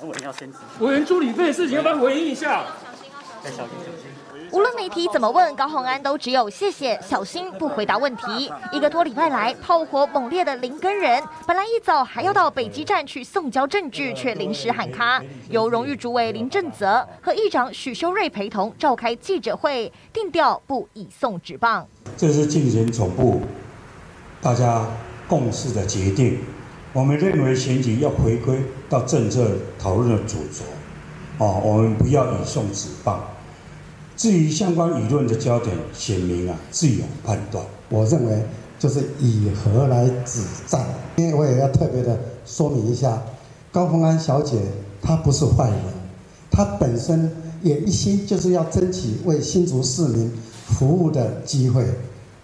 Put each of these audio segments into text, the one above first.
我要先辞。委员助理费事情要不要回应一下？再小心小心。无论媒体怎么问，高鸿安都只有谢谢、小心，不回答问题。一个多礼拜来，炮火猛烈的林根人，本来一早还要到北基站去送交证据，却临时喊卡。由荣誉主委林正泽和议长许修睿陪同召开记者会，定调不以送纸棒。这是竞选总部大家共识的决定。我们认为选举要回归到政策讨论的主轴，哦，我们不要以送纸棒。至于相关舆论的焦点，选民啊自有判断。我认为就是以和来止战，因为我也要特别的说明一下，高凤安小姐她不是坏人，她本身也一心就是要争取为新竹市民服务的机会，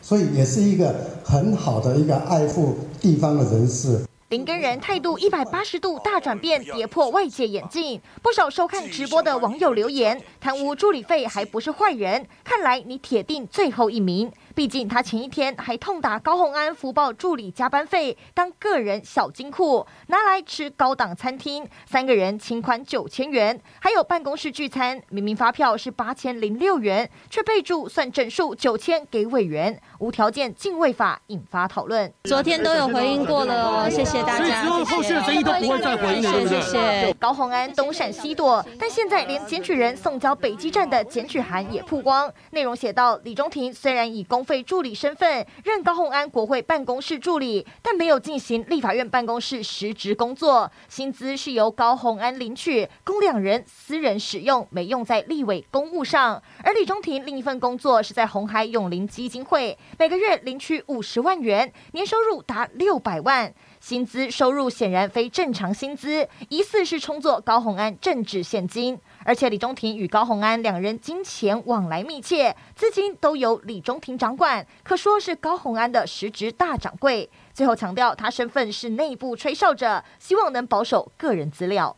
所以也是一个很好的一个爱护地方的人士。林根人态度一百八十度大转变，跌破外界眼镜。不少收看直播的网友留言：贪污助理费还不是坏人，看来你铁定最后一名。毕竟他前一天还痛打高鸿安福报助理加班费当个人小金库，拿来吃高档餐厅，三个人清款九千元，还有办公室聚餐，明明发票是八千零六元，却备注算整数九千给委员，无条件敬畏法引发讨论。昨天都有回应过了哦，谢谢大家。所以之后后续的争议都不会再回应了，对不对？谢谢。高鸿安东闪西躲，但现在连检举人送交北基站的检举函也曝光，内容写到李中庭虽然以公费助理身份任高鸿安国会办公室助理，但没有进行立法院办公室实职工作，薪资是由高鸿安领取，供两人私人使用，没用在立委公务上。而李中庭另一份工作是在红海永林基金会，每个月领取五十万元，年收入达六百万。薪资收入显然非正常薪资，疑似是充作高鸿安政治现金。而且李中庭与高鸿安两人金钱往来密切，资金都由李中庭掌管，可说是高鸿安的实职大掌柜。最后强调，他身份是内部吹哨者，希望能保守个人资料。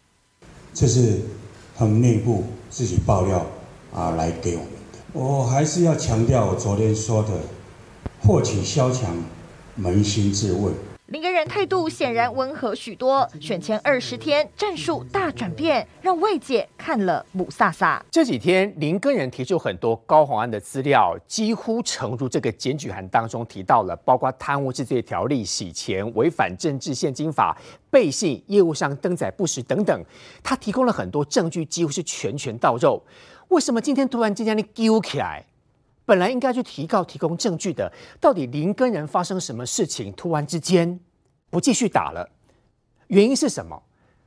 这是他们内部自己爆料啊来给我们的。我还是要强调我昨天说的，获取萧强，扪心自问。林根人态度显然温和许多，选前二十天战术大转变，让外界看了母萨萨。这几天林根人提出很多高鸿安的资料，几乎呈入这个检举函当中提到了，包括贪污治罪条例、洗钱、违反政治现金法、背信、业务上登载不实等等。他提供了很多证据，几乎是拳拳到肉。为什么今天突然之间你揪起来？本来应该去提告、提供证据的，到底林根人发生什么事情，突然之间不继续打了？原因是什么？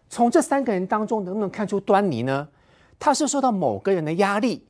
从这三个人当中能不能看出端倪呢？他是受到某个人的压力，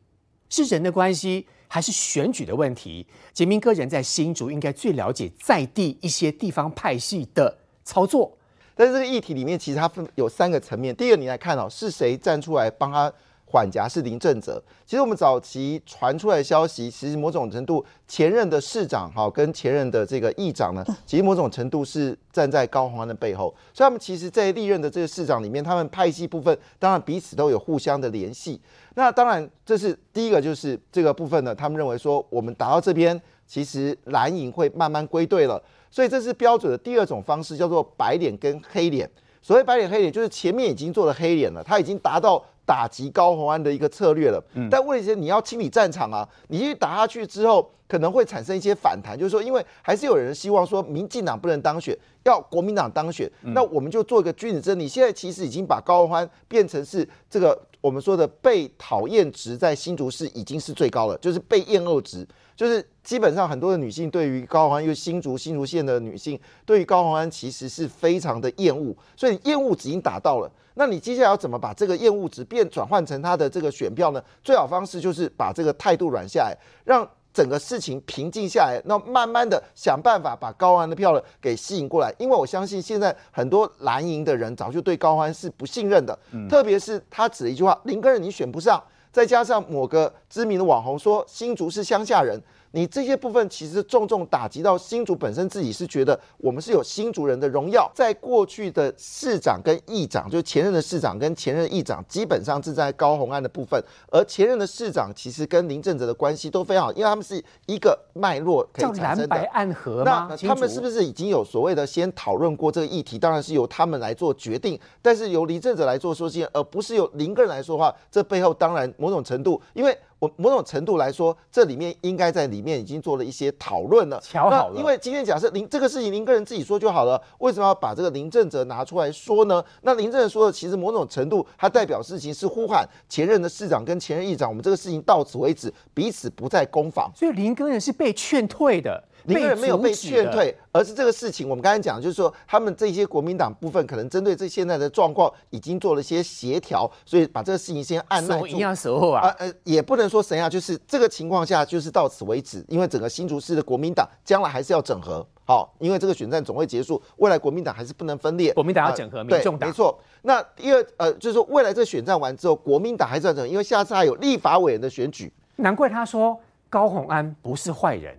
是人的关系，还是选举的问题？杰明哥人在新竹，应该最了解在地一些地方派系的操作。但是这个议题里面，其实它分有三个层面。第一个，你来看哦，是谁站出来帮他？管辖是林正泽。其实我们早期传出来的消息，其实某种程度前任的市长哈跟前任的这个议长呢，其实某种程度是站在高鸿安的背后。所以他们其实，在历任的这个市长里面，他们派系部分当然彼此都有互相的联系。那当然，这是第一个，就是这个部分呢，他们认为说我们打到这边，其实蓝营会慢慢归队了。所以这是标准的第二种方式，叫做白脸跟黑脸。所谓白脸黑脸，就是前面已经做了黑脸了，他已经达到。打击高鸿安的一个策略了，但问题是你要清理战场啊，你去打下去之后，可能会产生一些反弹，就是说，因为还是有人希望说，民进党不能当选，要国民党当选，那我们就做一个君子争。你。现在其实已经把高鸿安变成是这个我们说的被讨厌值，在新竹市已经是最高了，就是被厌恶值，就是基本上很多的女性对于高鸿安，因为新竹新竹县的女性对于高鸿安其实是非常的厌恶，所以厌恶值已经达到了。那你接下来要怎么把这个厌恶值变转换成他的这个选票呢？最好方式就是把这个态度软下来，让整个事情平静下来，那慢慢的想办法把高安的票呢给吸引过来。因为我相信现在很多蓝营的人早就对高安是不信任的，特别是他指了一句话：林根人你选不上，再加上某个知名的网红说新竹是乡下人，你这些部分其实重重打击到新竹本身自己是觉得我们是有新竹人的荣耀，在过去的市长跟议长，就前任的市长跟前任议长，基本上是在高虹安的部分，而前任的市长其实跟林正哲的关系都非常好，因为他们是一个脉络可以产生的。蓝白暗合那吗？他们是不是？已经有所谓的先讨论过这个议题？当然是由他们来做决定，但是由林正哲来做说件，而不是由林个人来说话。这背后当然某种程度，因为我某种程度来说，这里面应该在里面已经做了一些讨论了。巧好了那因为今天假设林这个事情林个人自己说就好了，为什么要把这个林正哲拿出来说呢？那林正哲说的其实某种程度，他代表事情是呼喊前任的市长跟前任议长，我们这个事情到此为止，彼此不再攻防。所以林根人是被劝退的，林个人没有被。劝退，而是这个事情，我们刚才讲，就是说他们这些国民党部分可能针对这现在的状况，已经做了一些协调，所以把这个事情先按耐住。手一样时候啊啊，呃，也不能说神啊，就是这个情况下就是到此为止，因为整个新竹市的国民党将来还是要整合。好，因为这个选战总会结束，未来国民党还是不能分裂。国民党要啊整合民对众党没错。那第二，呃，就是说未来这个选战完之后，国民党还是要整合，因为下次还有立法委员的选举。难怪他说高鸿安不是坏人。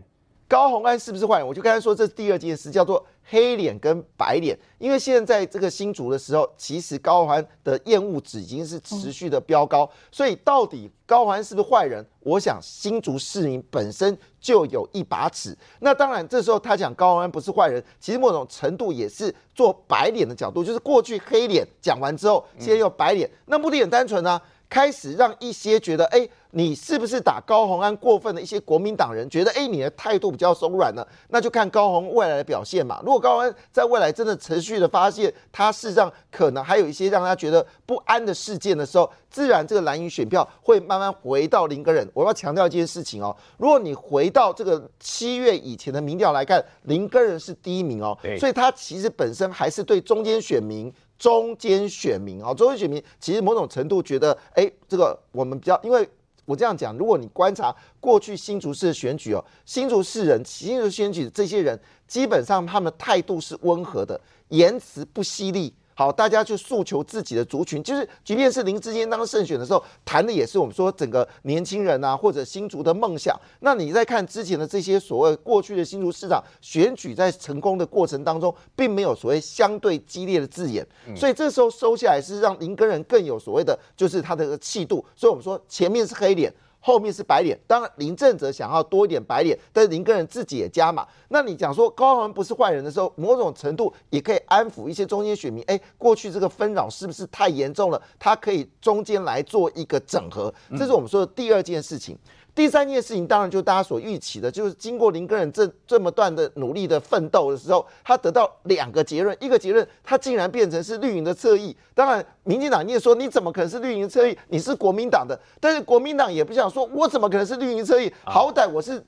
高红安是不是坏人？我就刚才说，这是第二件事，叫做黑脸跟白脸。因为现在这个新竹的时候，其实高虹安的厌恶值已经是持续的飙高，所以到底高虹安是不是坏人？我想新竹市民本身就有一把尺。那当然，这时候他讲高虹安不是坏人，其实某种程度也是做白脸的角度，就是过去黑脸讲完之后，现在又白脸，那目的很单纯啊。开始让一些觉得，哎，你是不是打高虹安过分的一些国民党人觉得，哎，你的态度比较松软了，那就看高虹未来的表现嘛。如果高虹安在未来真的持续的发现，他事实上可能还有一些让他觉得不安的事件的时候，自然这个蓝营选票会慢慢回到林根人。我要强调一件事情哦，如果你回到这个七月以前的民调来看，林根人是第一名哦，所以他其实本身还是对中间选民。中间选民啊，中间选民其实某种程度觉得，哎，这个我们比较，因为我这样讲，如果你观察过去新竹市的选举哦，新竹市人、新竹选举这些人，基本上他们态度是温和的，言辞不犀利。好，大家去诉求自己的族群，就是即便是林志坚当胜选的时候，谈的也是我们说整个年轻人啊，或者新竹的梦想。那你在看之前的这些所谓过去的新竹市长选举，在成功的过程当中，并没有所谓相对激烈的字眼，所以这时候收下来是让林根人更有所谓的就是他的气度。所以我们说前面是黑脸。后面是白脸，当然林正哲想要多一点白脸，但是林根人自己也加码。那你讲说高宏不是坏人的时候，某种程度也可以安抚一些中间选民。哎，过去这个纷扰是不是太严重了？他可以中间来做一个整合，这是我们说的第二件事情。第三件事情，当然就大家所预期的，就是经过林根人这这么段的努力的奋斗的时候，他得到两个结论，一个结论，他竟然变成是绿营的侧翼。当然，民进党你也说，你怎么可能是绿营侧翼？你是国民党的，但是国民党也不想说，我怎么可能是绿营侧翼？好歹我是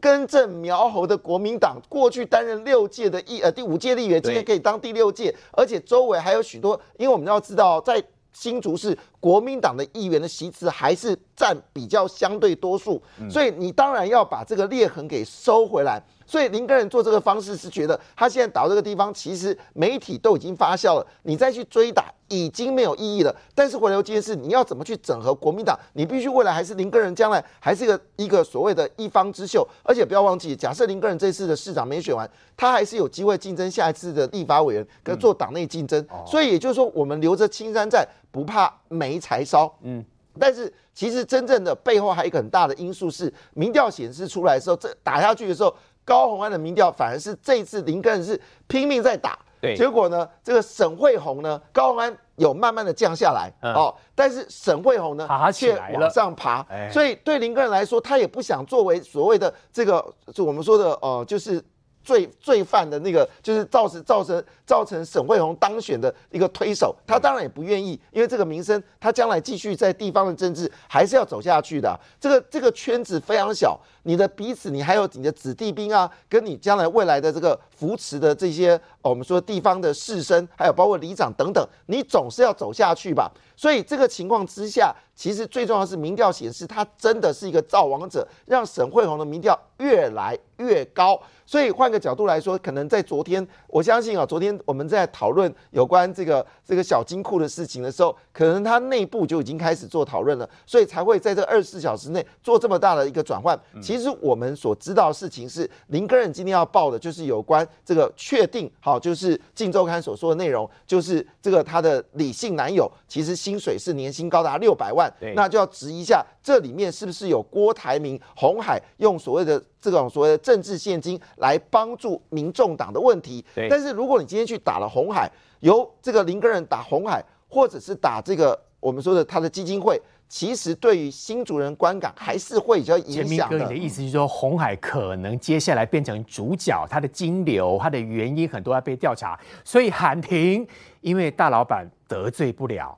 根正苗红的国民党，过去担任六届的议呃第五届立委，今天可以当第六届，而且周围还有许多，因为我们要知道在。新竹市国民党的议员的席次还是占比较相对多数，所以你当然要把这个裂痕给收回来。所以林根人做这个方式是觉得他现在打到这个地方，其实媒体都已经发酵了，你再去追打已经没有意义了。但是回头这件事，你要怎么去整合国民党？你必须未来还是林根人将来还是一个一个所谓的一方之秀，而且不要忘记，假设林根人这次的市长没选完，他还是有机会竞争下一次的立法委员，跟做党内竞争。所以也就是说，我们留着青山在，不怕没柴烧。嗯。但是其实真正的背后还有一个很大的因素是，民调显示出来的时候，这打下去的时候，高虹安的民调反而是这一次林根是拼命在打，对。结果呢，这个沈惠红呢，高虹安有慢慢的降下来、嗯哦，但是沈惠红呢爬起却来往上爬，哎。所以对林根来说，他也不想作为所谓的这个，就我们说的呃，就是。罪罪犯的那个，就是造成造成造成沈惠红当选的一个推手，他当然也不愿意，因为这个名声，他将来继续在地方的政治还是要走下去的啊、这个这个圈子非常小，你的彼此，你还有你的子弟兵啊，跟你将来未来的这个扶持的这些我们说地方的士绅，还有包括里长等等，你总是要走下去吧。所以这个情况之下，其实最重要的是民调显示，他真的是一个造王者，让沈惠宏的民调越来越高。所以换个角度来说，可能在昨天，我相信啊，昨天我们在讨论有关这个这个小金库的事情的时候，可能他内部就已经开始做讨论了，所以才会在这二十四小时内做这么大的一个转换。其实我们所知道的事情是，林根人今天要报的就是有关这个确定，好，就是《镜周刊》所说的内容，就是这个她的李姓男友其实薪水是年薪高达六百万，那就要质疑一下，这里面是不是有郭台铭、红海用所谓的。这种所谓的政治现金来帮助民众党的问题，但是如果你今天去打了红海，由这个林根人打红海，或者是打这个我们说的他的基金会，其实对于新主人观感还是会比较影响的。你的意思是说，红海可能接下来变成主角，它的金流、它的原因很多要被调查，所以喊停，因为大老板得罪不了。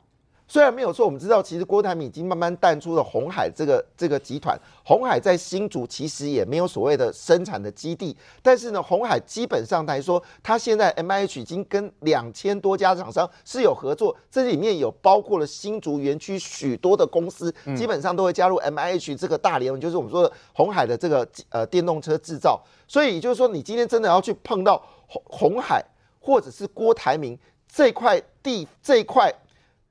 虽然没有错，我们知道其实郭台铭已经慢慢淡出了红海这个这个集团。红海在新竹其实也没有所谓的生产的基地，但是呢，红海基本上来说，它现在 M I H 已经跟两千多家厂商是有合作，这里面有包括了新竹园区许多的公司，基本上都会加入 M I H 这个大联盟，就是我们说的红海的这个呃电动车制造。所以也就是说，你今天真的要去碰到红红海或者是郭台铭这块地这一块。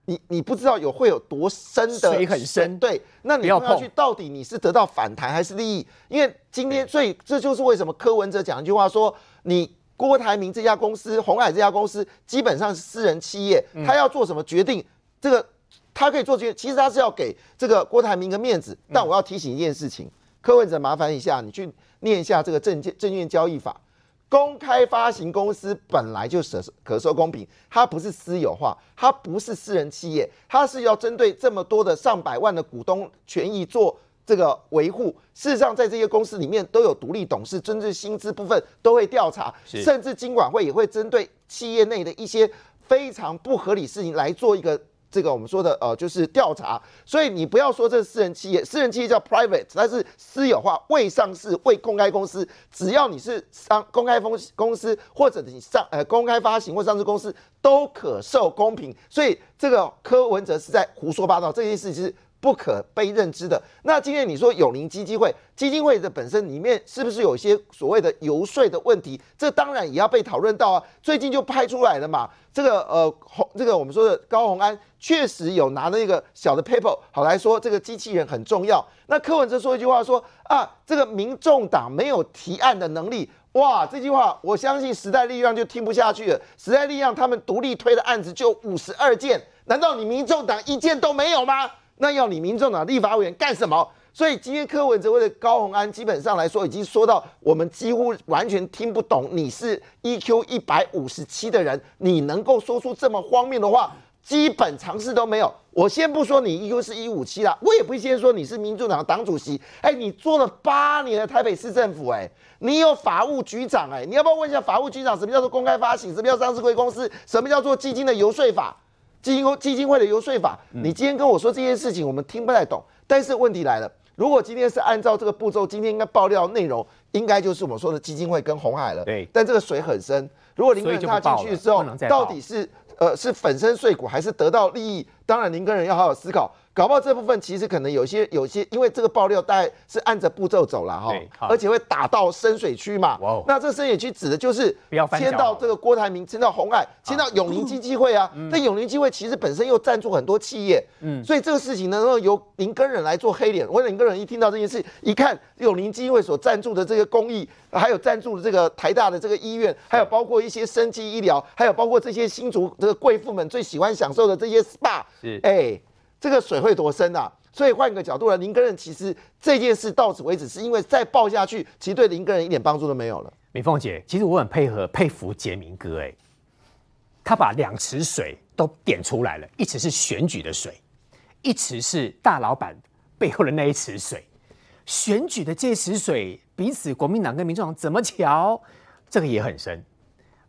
你你不知道有会有多深的水很深，对，那你要去到底你是得到反弹还是利益？因为今天，所以这就是为什么柯文哲讲一句话说，你郭台铭这家公司、红海这家公司基本上是私人企业，他要做什么决定，这个他可以做决定，其实他是要给这个郭台铭一个面子。但我要提醒一件事情，柯文哲麻烦一下，你去念一下这个证券证券交易法。公开发行公司本来就可可受公平，它不是私有化，它不是私人企业，它是要针对这么多的上百万的股东权益做这个维护。事实上，在这些公司里面都有独立董事，甚至薪资部分都会调查，甚至金管会也会针对企业内的一些非常不合理事情来做一个。这个我们说的呃，就是调查，所以你不要说这是私人企业，私人企业叫 private，它是私有化、未上市、未公开公司，只要你是上公开公公司或者你上呃公开发行或上市公司，都可受公平。所以这个柯文哲是在胡说八道，这件事情是。不可被认知的。那今天你说永宁基金会，基金会的本身里面是不是有一些所谓的游说的问题？这当然也要被讨论到啊。最近就拍出来了嘛。这个呃红，这个我们说的高红安确实有拿那个小的 paper 好来说，这个机器人很重要。那柯文哲说一句话说啊，这个民众党没有提案的能力。哇，这句话我相信时代力量就听不下去了。时代力量他们独立推的案子就五十二件，难道你民众党一件都没有吗？那要你民众党立法委员干什么？所以今天柯文哲为了高鸿安，基本上来说已经说到我们几乎完全听不懂。你是 EQ 一百五十七的人，你能够说出这么荒谬的话，基本常识都没有。我先不说你 EQ 是一五七了，我也不先说你是民主党党主席。哎，你做了八年的台北市政府，哎，你有法务局长，哎，你要不要问一下法务局长什么叫做公开发行，什么叫上市贵公司，什么叫做基金的游说法？基金基金会的游说法，你今天跟我说这件事情，我们听不太懂。但是问题来了，如果今天是按照这个步骤，今天应该爆料内容，应该就是我们说的基金会跟红海了。对，但这个水很深，如果林根人踏进去之后，到底是呃是粉身碎骨，还是得到利益？当然，林根人要好好思考。搞不好这部分其实可能有些有些，因为这个爆料大概是按着步骤走了哈，而且会打到深水区嘛。那这深水区指的就是签到这个郭台铭，签到红海，签到永宁基金会啊。那永宁基金会其实本身又赞助很多企业，嗯，所以这个事情呢，由林根人来做黑脸。我林根人一听到这件事，一看永宁基金会所赞助的这个公益，还有赞助的这个台大的这个医院，还有包括一些生技医疗，还有包括这些新竹这个贵妇们最喜欢享受的这些 SPA，是哎。这个水会多深啊？所以换个角度来，林根人其实这件事到此为止，是因为再爆下去，其实对林根人一点帮助都没有了。美凤姐，其实我很配合佩服杰明哥，哎，他把两池水都点出来了，一池是选举的水，一池是大老板背后的那一池水。选举的这池水，彼此国民党跟民众党怎么瞧？这个也很深，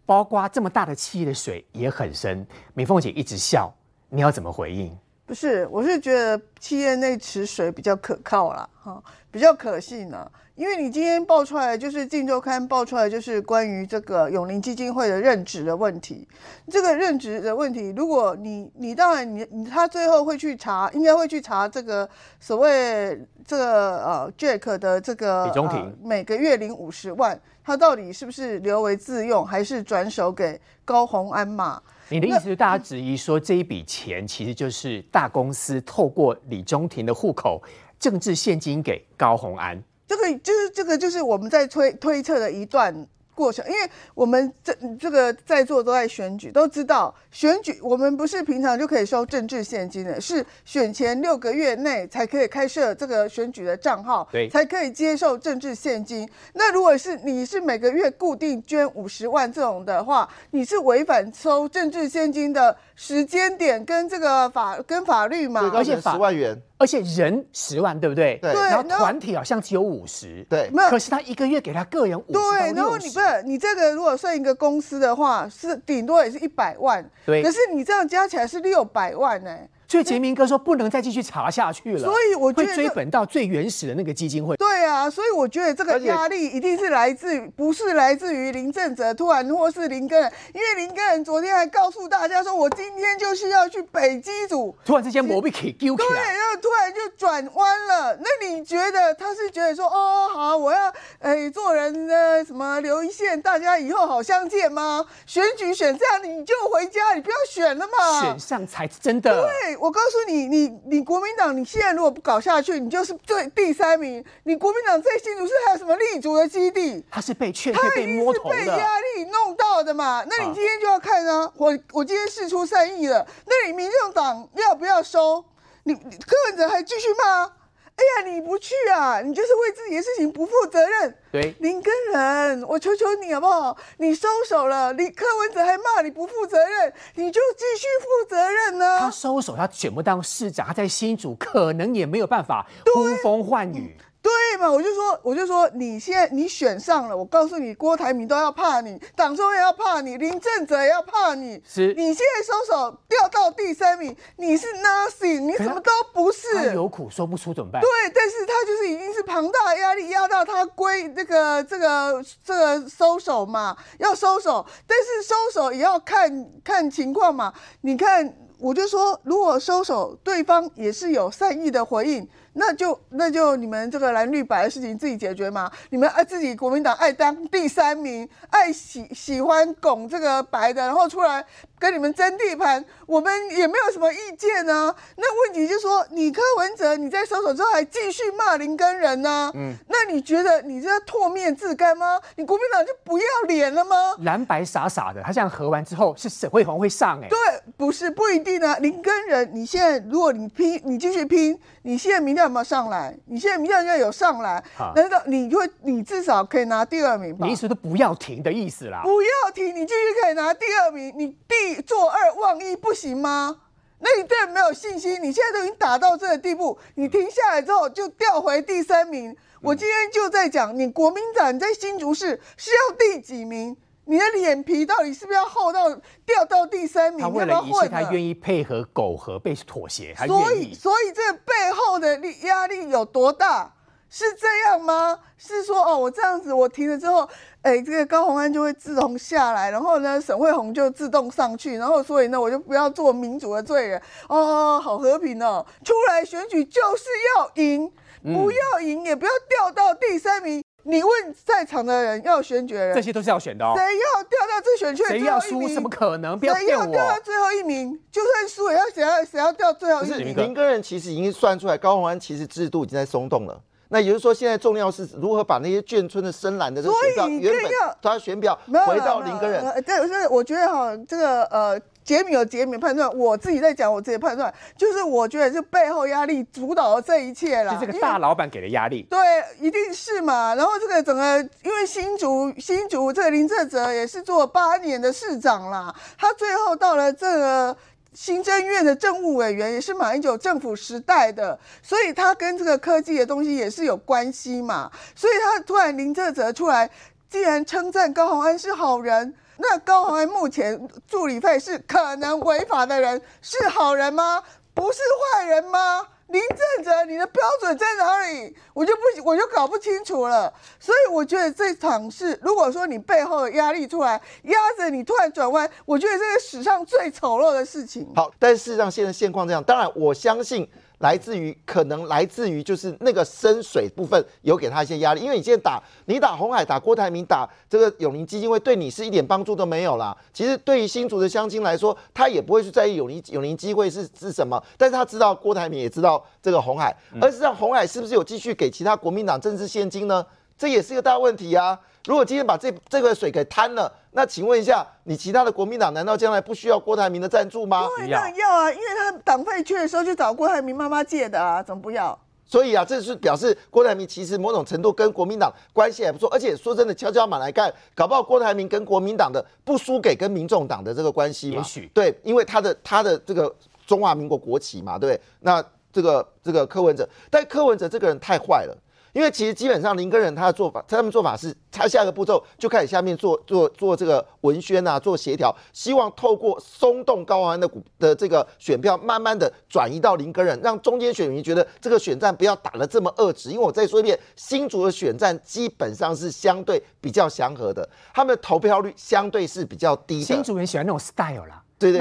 包括这么大的企业的水也很深。美凤姐一直笑。你要怎么回应？不是，我是觉得企业内持水比较可靠啦，哈，比较可信啊。因为你今天爆出来，就是《镜周刊》爆出来，就是关于这个永林基金会的任职的问题。这个任职的问题，如果你你当然你你他最后会去查，应该会去查这个所谓这个呃 Jack 的这个李中庭每个月领五十万，他到底是不是留为自用，还是转手给高鸿安嘛？你的意思是，大家质疑说这一笔钱其实就是大公司透过李中庭的户口政治现金给高红安。这个就是这个就是我们在推推测的一段过程，因为我们这这个在座都在选举，都知道选举我们不是平常就可以收政治现金的，是选前六个月内才可以开设这个选举的账号，对才可以接受政治现金。那如果是你是每个月固定捐五十万这种的话，你是违反收政治现金的时间点跟这个法跟法律嘛？而且十万元，而且人十万，对不对？对然后团体好像只有五十，对。没有可是他一个月给他个人五十到对，然后你不，是你这个如果算一个公司的话，是顶多也是一百万，对。可是你这样加起来是六百万呢、所以杰明哥说不能再继续查下去了，所以我觉会追本到最原始的那个基金会。对啊，所以我觉得这个压力一定是来自于，不是来自于林正哲突然或是林根人，因为林根人昨天还告诉大家说，我今天就是要去北基组。突然之间我被给丢起对，来，然后突然就转弯了。那你觉得他是觉得说，哦，好，我要，哎，做人的什么留一线，大家以后好相见吗？选举选这样，你就回家，你不要选了嘛。选上才是真的。对，我告诉你，你你国民党，你现在如果不搞下去，你就是最第三名。你国民党在新竹市还有什么立足的基地？他是被劝他退、被一定是摸头的。被压力弄到的嘛。那啊你今天就要看啊，我我今天事出善意了，那你民众党要不要收？你你柯文哲还继续骂？哎呀，你不去啊，你就是为自己的事情不负责任。对，林根人，我求求你好不好？你收手了，你柯文哲还骂你不负责任，你就继续负责任呢、他收手，他选不当市长，他在新竹可能也没有办法呼风唤雨。对嘛？我就说，我就说，你现在你选上了，我告诉你，郭台铭都要怕你，党中央要怕你，林正哲也要怕你。是你现在收手掉到第三名，你是 nothing，你什么都不是。他有苦说不出怎么办？对，但是他就是已经是庞大的压力压到他归这个这个这个收手嘛，要收手，但是收手也要看看情况嘛。你看，我就说，如果收手，对方也是有善意的回应，那就那就你们这个蓝绿白的事情自己解决嘛。你们爱自己国民党爱当第三名，爱喜喜欢拱这个白的，然后出来跟你们争地盘，我们也没有什么意见呢、那问题就是说，你柯文哲你在收手之后还继续骂林根人呢、嗯，那你觉得你这唾面自干吗？你国民党就不要脸了吗？蓝白傻傻的，他这样合完之后是沈惠宏会上哎、对，不是不一定啊。林根人，你现在如果你拼，你继续拼，你现在民调有没有上来？你现在民调应该有上来啊，难道你会你至少可以拿第二名吧你意？思都不要停的意思啦。不要停，你继续可以拿第二名，你第做二忘一不行吗？那你对人没有信心，你现在都已经打到这个地步，你停下来之后就掉回第三名。我今天就在讲，你国民党你在新竹市是要第几名？你的脸皮到底是不是要厚到掉到第三名？他为要不要了一切，混了他愿意配合苟合，被妥协，他所。以，所以这背后的力压力有多大？是这样吗？是说哦，我这样子我停了之后，哎，这个高虹安就会自动下来，然后呢，沈惠红就自动上去，然后所以呢，我就不要做民主的罪人哦，好和平哦，出来选举就是要赢，嗯不要赢也不要掉到第三名。你问在场的人要选举的人，这些都是要选的哦谁。要掉到这选区的谁要输？最后一名怎么可能？不要谁骗我要掉到！最后一名？就算输也要谁要谁要掉最后不是一名？林根人其实已经算出来，高鸿安其实制度已经在松动了。那也就是说，现在重要是如何把那些眷村的深蓝的这个所以选票，原本他选表没有回到林根人。呃对，是我觉得哈，这个呃，杰米有杰米的判断，我自己在讲我自己的判断，就是我觉得是背后压力主导了这一切啦。是这个大老板给的压力。对，一定是嘛。然后这个整个，因为新竹新竹这个林正哲也是做八年的市长啦，他最后到了这个。行政院的政务委员也是马英九政府时代的，所以他跟这个科技的东西也是有关系嘛。所以他突然林正哲出来，竟然称赞高鸿安是好人，那高虹安目前助理费是可能违法的人，是好人吗？不是坏人吗？林正哲，你的标准在哪里？我就不，我就搞不清楚了。所以我觉得这场事，如果说你背后的压力出来压着你突然转弯，我觉得这是史上最丑陋的事情。好，但事实上现在现况这样，当然我相信。来自于可能来自于就是那个深水部分有给他一些压力，因为你现在打你打红海打郭台铭打这个永宁基金会对你是一点帮助都没有啦。其实对于新竹的乡亲来说，他也不会去在意永宁永宁基会是是什么，但是他知道郭台铭也知道这个红海，而是让红海是不是有继续给其他国民党政治现金呢？这也是一个大问题啊！如果今天把这这个水给贪了，那请问一下，你其他的国民党难道将来不需要郭台铭的赞助吗？对，要啊，因为他党费缺的时候就找郭台铭妈妈借的啊，怎么不要？所以啊，这是表示郭台铭其实某种程度跟国民党关系还不错，而且说真的，悄悄马来干，搞不好郭台铭跟国民党的不输给跟民众党的这个关系嘛？也许对，因为他的他的这个中华民国国旗嘛，对，那这个这个柯文哲，但柯文哲这个人太坏了。因为其实基本上林根人他的做法，他们做法是，他下一个步骤就开始下面做做做这个文宣啊，做协调，希望透过松动高安的股的这个选票，慢慢的转移到林根人，让中间选民觉得这个选战不要打得这么恶质。因为我再说一遍，新竹的选战基本上是相对比较祥和的，他们的投票率相对是比较低的。新竹人喜欢那种 style 啦。对对，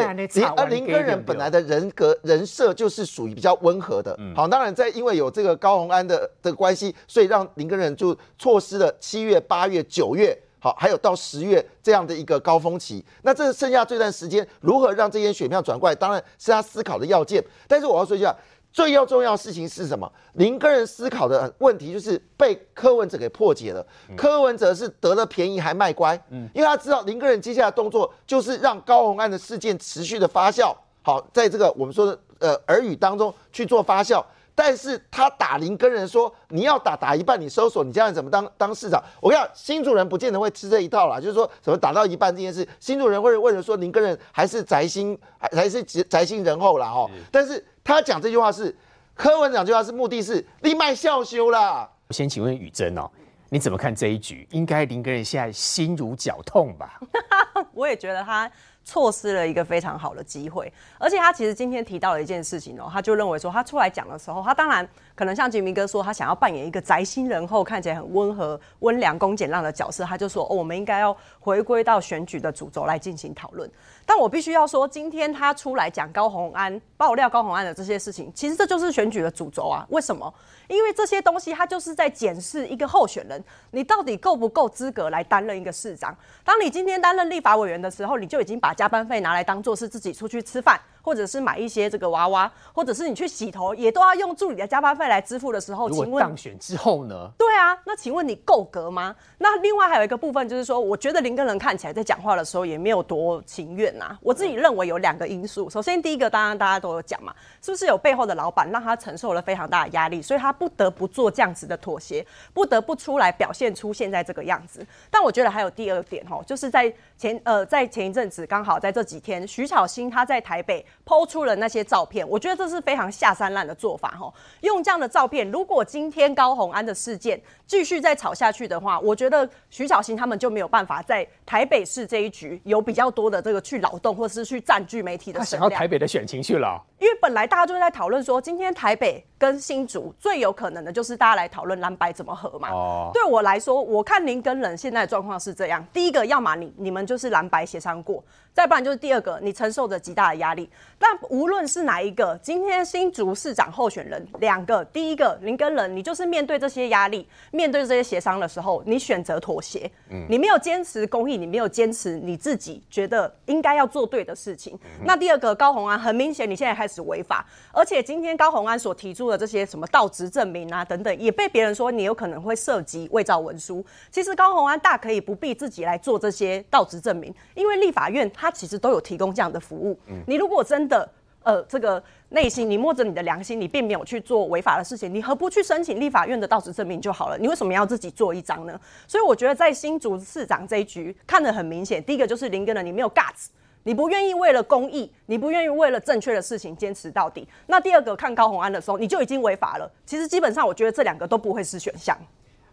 而林根人本来的人格人设就是属于比较温和的。好，当然在因为有这个高宏安的的关系，所以让林根人就错失了七月、八月、九月，好，还有到十月这样的一个高峰期。那这剩下这段时间，如何让这些选票转过来，当然是他思考的要件。但是我要说一下。最要重要的事情是什么？林根人思考的问题就是被柯文哲给破解了。柯文哲是得了便宜还卖乖，嗯，因为他知道林根人接下来动作就是让高红案的事件持续的发酵，好，在这个我们说的呃耳语当中去做发酵。但是他打林根人说你要打打一半你搜索，你这样怎么当当市长？我跟你讲，新主人不见得会吃这一套啦，就是说什么打到一半这件事，新主人会为了说林根人还是宅心还还是宅心仁厚啦。哦，但是。他讲这句话是柯文讲这句话是目的是立卖笑羞啦。我先请问宇珍哦，你怎么看这一局？应该林根人现在心如绞痛吧？我也觉得他。错失了一个非常好的机会，而且他其实今天提到了一件事情哦，他就认为说他出来讲的时候，他当然可能像吉明哥说，他想要扮演一个宅心仁厚、看起来很温和、温良恭俭让的角色，他就说哦，我们应该要回归到选举的主轴来进行讨论。但我必须要说，今天他出来讲高红安爆料高红安的这些事情，其实这就是选举的主轴啊。为什么？因为这些东西，他就是在检视一个候选人，你到底够不够资格来担任一个市长。当你今天担任立法委员的时候，你就已经把加班费拿来当做是自己出去吃饭。或者是买一些这个娃娃，或者是你去洗头，也都要用助理的加班费来支付的时候，请问当选之后呢？对啊，那请问你够格吗？那另外还有一个部分就是说，我觉得林根人看起来在讲话的时候也没有多情愿呐。我自己认为有两个因素，首先第一个当然大家都有讲嘛，是不是有背后的老板让他承受了非常大的压力，所以他不得不做这样子的妥协，不得不出来表现出现在这个样子。但我觉得还有第二点哦，就是在前呃在前一阵子刚好在这几天，徐巧芯他在台北。抛出了那些照片，我觉得这是非常下三滥的做法哈。用这样的照片，如果今天高红安的事件继续再吵下去的话，我觉得徐小新他们就没有办法在台北市这一局有比较多的这个去劳动，或者是去占据媒体的。他想要台北的选情去了，因为本来大家就在讨论说，今天台北跟新竹最有可能的就是大家来讨论蓝白怎么合嘛。哦。对我来说，我看您跟人现在的状况是这样：第一个，要么你你们就是蓝白协商过。再不然就是第二个，你承受着极大的压力。但无论是哪一个，今天新竹市长候选人两个，第一个林根人，你就是面对这些压力，面对这些协商的时候，你选择妥协，嗯，你没有坚持公益，你没有坚持你自己觉得应该要做对的事情。那第二个高红安，很明显你现在开始违法，而且今天高红安所提出的这些什么道职证明啊等等，也被别人说你有可能会涉及伪造文书。其实高红安大可以不必自己来做这些道职证明，因为立法院他。其实都有提供这样的服务。嗯你如果真的呃，这个内心你摸着你的良心，你并没有去做违法的事情，你何不去申请立法院的到职证明就好了？你为什么要自己做一张呢？所以我觉得在新竹市长这一局看得很明显，第一个就是林根的你没有 guts，你不愿意为了公益，你不愿意为了正确的事情坚持到底。那第二个看高红安的时候，你就已经违法了。其实基本上我觉得这两个都不会是选项。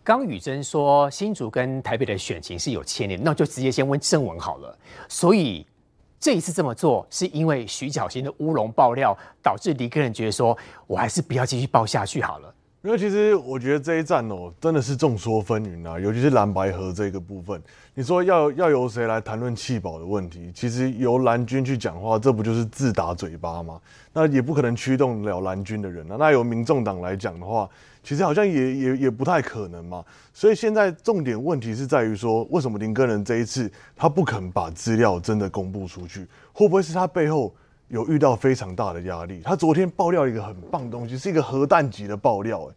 刚宇珍说新竹跟台北的选情是有牵连，那就直接先问正文好了。所以这一次这么做，是因为徐小新的乌龙爆料，导致李根人觉得说，我还是不要继续爆下去好了。因为其实我觉得这一战哦，真的是众说纷纭啊，尤其是蓝白河这个部分。你说要要由谁来谈论弃保的问题？其实由蓝军去讲话，这不就是自打嘴巴吗？那也不可能驱动了蓝军的人啊。那由民众党来讲的话，其实好像也也也不太可能嘛。所以现在重点问题是在于说，为什么林根人这一次他不肯把资料真的公布出去？会不会是他背后有遇到非常大的压力？他昨天爆料一个很棒的东西，是一个核弹级的爆料。哎，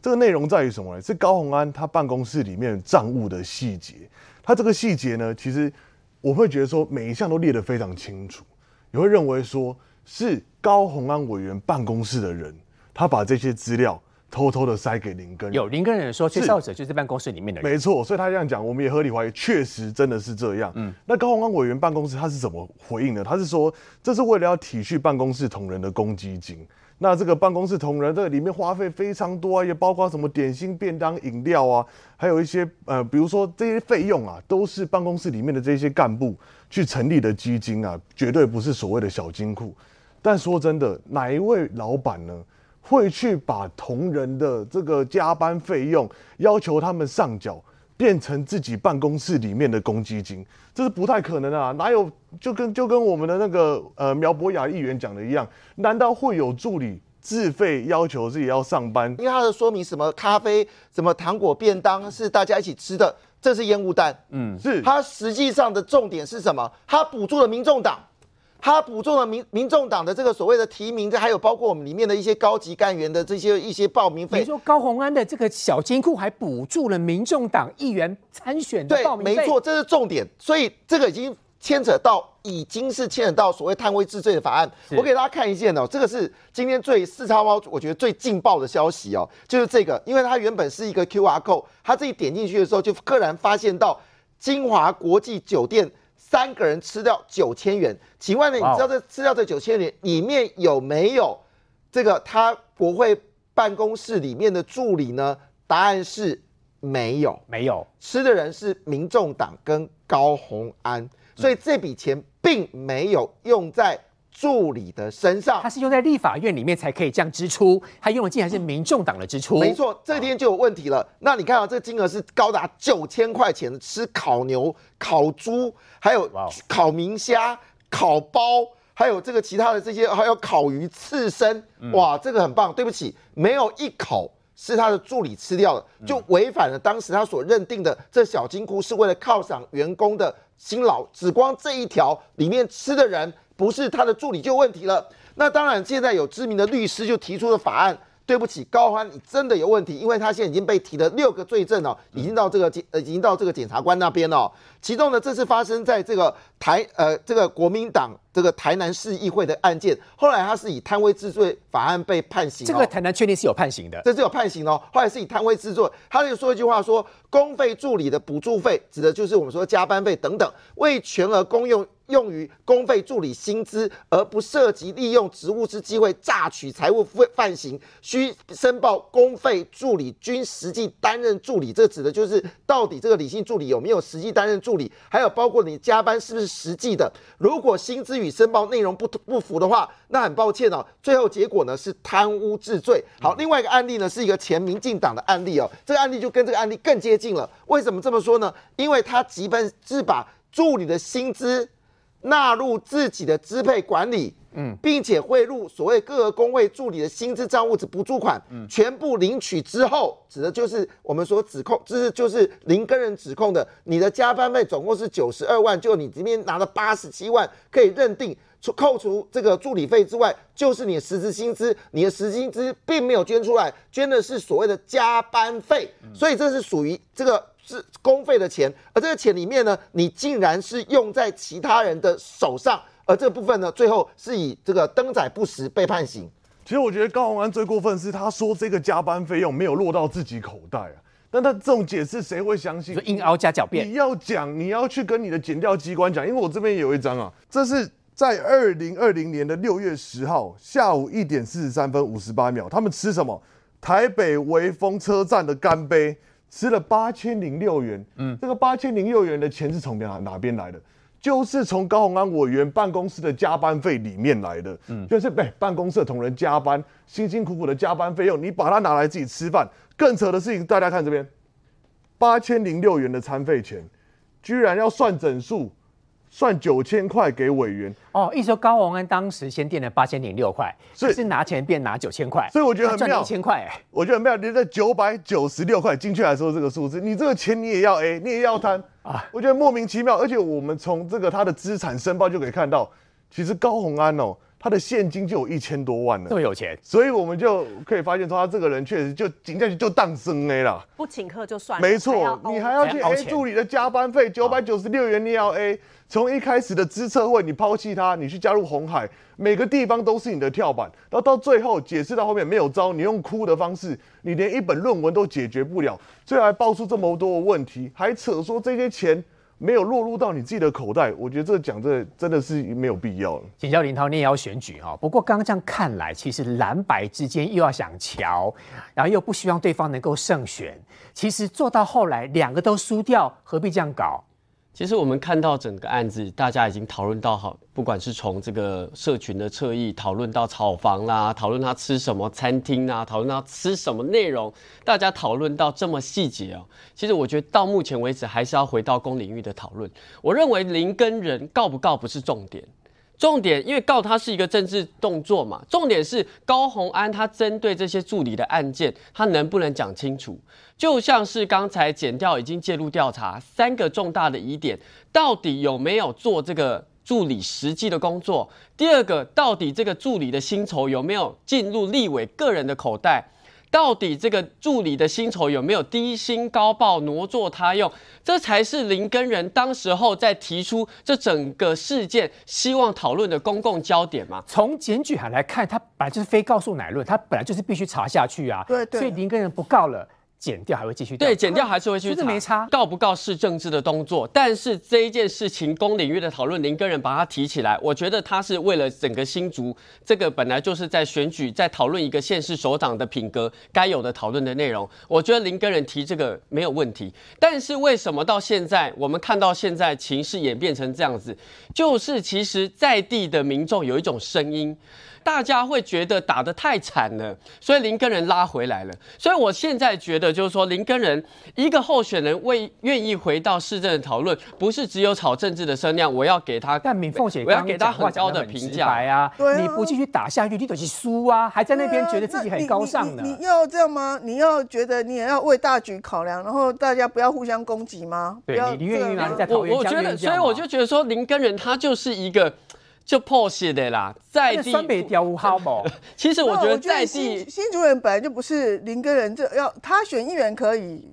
这个内容在于什么呢？是高鸿安他办公室里面账务的细节。他这个细节呢，其实我会觉得说每一项都列得非常清楚，也会认为说是高鸿安委员办公室的人，他把这些资料偷偷的塞给林根。有林根人说，介绍者就是办公室里面的人。没错，所以他这样讲，我们也合理怀疑，确实真的是这样。嗯，那高鸿安委员办公室他是怎么回应的？他是说，这是为了要体恤办公室同仁的公积金。那这个办公室同仁，这里面花费非常多啊，也包括什么点心、便当、饮料啊，还有一些呃，比如说这些费用啊，都是办公室里面的这些干部去成立的基金啊，绝对不是所谓的小金库。但说真的，哪一位老板呢，会去把同仁的这个加班费用要求他们上缴？变成自己办公室里面的公积金，这是不太可能啊！哪有就跟就跟我们的那个呃苗博雅议员讲的一样，难道会有助理自费要求自己要上班？因为他的说明什么咖啡、什么糖果便当是大家一起吃的，这是烟雾弹。嗯，是。他实际上的重点是什么？他补助了民众党。他补助了民民众党的这个所谓的提名，这还有包括我们里面的一些高级干员的这些一些报名费。你说高鸿安的这个小金库还补助了民众党议员参选的报名费？没错，这是重点。所以这个已经牵扯到，已经是牵扯到所谓贪污治罪的法案。我给大家看一件哦，这个是今天最四叉猫，我觉得最劲爆的消息哦，就是这个，因为它原本是一个 Q R code，他自己点进去的时候，就赫然发现到金华国际酒店。三个人吃掉九千元，请问呢？你知道这吃掉这九千元里面有没有这个他国会办公室里面的助理呢？答案是没有，没有吃的人是民众党跟高鸿安，所以这笔钱并没有用在。助理的身上，他是用在立法院里面才可以这样支出，他用的竟然是民众党的支出。没错，这天就有问题了。那你看啊，这个金额是高达九千块钱，吃烤牛、烤猪，还有烤明虾、烤包，还有这个其他的这些，还有烤鱼刺身。哇，这个很棒。对不起，没有一口是他的助理吃掉的，就违反了当时他所认定的这小金库是为了犒赏员工的辛劳。只光这一条里面吃的人。不是他的助理就问题了。那当然，现在有知名的律师就提出了法案。对不起，高欢，你真的有问题，因为他现在已经被提了六个罪证了，已经到这个检呃，已经到这个检察官那边了。其中呢，这次发生在这个台呃这个国民党这个台南市议会的案件，后来他是以贪污治罪法案被判刑。这个台南确定是有判刑的，这是有判刑哦。后来是以贪污治罪，他就说一句话说，公费助理的补助费，指的就是我们说加班费等等，为全额公用。用于公费助理薪资，而不涉及利用职务之机会榨取财物犯犯行，需申报公费助理均实际担任助理。这指的就是到底这个理性助理有没有实际担任助理，还有包括你加班是不是实际的。如果薪资与申报内容不不符的话，那很抱歉哦，最后结果呢是贪污治罪。好，另外一个案例呢是一个前民进党的案例哦，这个案例就跟这个案例更接近了。为什么这么说呢？因为他基本是把助理的薪资。纳入自己的支配管理，嗯，并且汇入所谓各个工会助理的薪资账户之补助款，嗯，全部领取之后，指的就是我们所指控，这是就是林根人指控的，你的加班费总共是九十二万，就你这边拿了八十七万，可以认定除扣除这个助理费之外，就是你的实质薪资，你的实薪资并没有捐出来，捐的是所谓的加班费，所以这是属于这个。是公费的钱，而这个钱里面呢，你竟然是用在其他人的手上，而这个部分呢，最后是以这个登载不实被判刑。其实我觉得高鸿安最过分是，他说这个加班费用没有落到自己口袋啊，但他这种解释谁会相信？硬凹加狡辩。你要讲，你要去跟你的检调机关讲，因为我这边有一张啊，这是在二零二零年的六月十号下午一点四十三分五十八秒，他们吃什么？台北微风车站的干杯。吃了八千零六元，嗯，这个八千零六元的钱是从哪哪边来的？就是从高鸿安委员办公室的加班费里面来的，嗯，就是被办公室的同仁加班，辛辛苦苦的加班费用，你把它拿来自己吃饭。更扯的事情，大家看这边，八千零六元的餐费钱，居然要算整数。算九千块给委员哦，意思说高鸿安当时先垫了八千零六块，所以是拿钱变拿九千块，所以我觉得很妙，一千块，我觉得很妙。你在九百九十六块精确来说这个数字，你这个钱你也要 A，你也要贪啊？我觉得莫名其妙。而且我们从这个他的资产申报就可以看到，其实高鸿安哦。他的现金就有一千多万了，这么有钱，所以我们就可以发现说，他这个人确实就紧下去就当生 A 了，不请客就算，没错，你还要去 A 助理的加班费九百九十六元，你要 A，从一开始的资策会你抛弃他，你去加入红海，每个地方都是你的跳板，然后到最后解释到后面没有招，你用哭的方式，你连一本论文都解决不了，最后还爆出这么多问题，还扯说这些钱。没有落入到你自己的口袋，我觉得这讲这真的是没有必要了。请教林涛，你也要选举哈？不过刚刚这样看来，其实蓝白之间又要想瞧，然后又不希望对方能够胜选，其实做到后来两个都输掉，何必这样搞？其实我们看到整个案子，大家已经讨论到好，不管是从这个社群的侧翼讨论到炒房啦，讨论他吃什么餐厅啊，讨论他吃什么内容，大家讨论到这么细节哦。其实我觉得到目前为止，还是要回到公领域的讨论。我认为林跟人告不告不是重点。重点，因为告他是一个政治动作嘛。重点是高红安他针对这些助理的案件，他能不能讲清楚？就像是刚才检调已经介入调查三个重大的疑点，到底有没有做这个助理实际的工作？第二个，到底这个助理的薪酬有没有进入立委个人的口袋？到底这个助理的薪酬有没有低薪高报挪作他用？这才是林根人当时候在提出这整个事件希望讨论的公共焦点嘛？从检举函来看，他本来就是非告诉乃论，他本来就是必须查下去啊。对对。所以林根人不告了。减掉还会继续对，减掉还是会继续查，没差。告不告是政治的动作，但是这一件事情公领域的讨论，林根人把它提起来，我觉得他是为了整个新竹，这个本来就是在选举，在讨论一个县市首长的品格该有的讨论的内容。我觉得林根人提这个没有问题，但是为什么到现在我们看到现在情势演变成这样子，就是其实在地的民众有一种声音。大家会觉得打得太惨了，所以林根人拉回来了。所以我现在觉得，就是说林根人一个候选人为愿意回到市政的讨论，不是只有炒政治的声量，我要给他。但敏凤姐，我要给他很高的评价啊！你不继续打下去，你等于输啊！还在那边觉得自己很高尚呢。你要这样吗？你要觉得你也要为大局考量，然后大家不要互相攻击吗？对，你愿意吗？我我觉得，所以我就觉得说林根人他就是一个。就破血的啦，在地酸北雕好不？其实我觉得在地新主任本来就不是林根人，这要他选议员可以，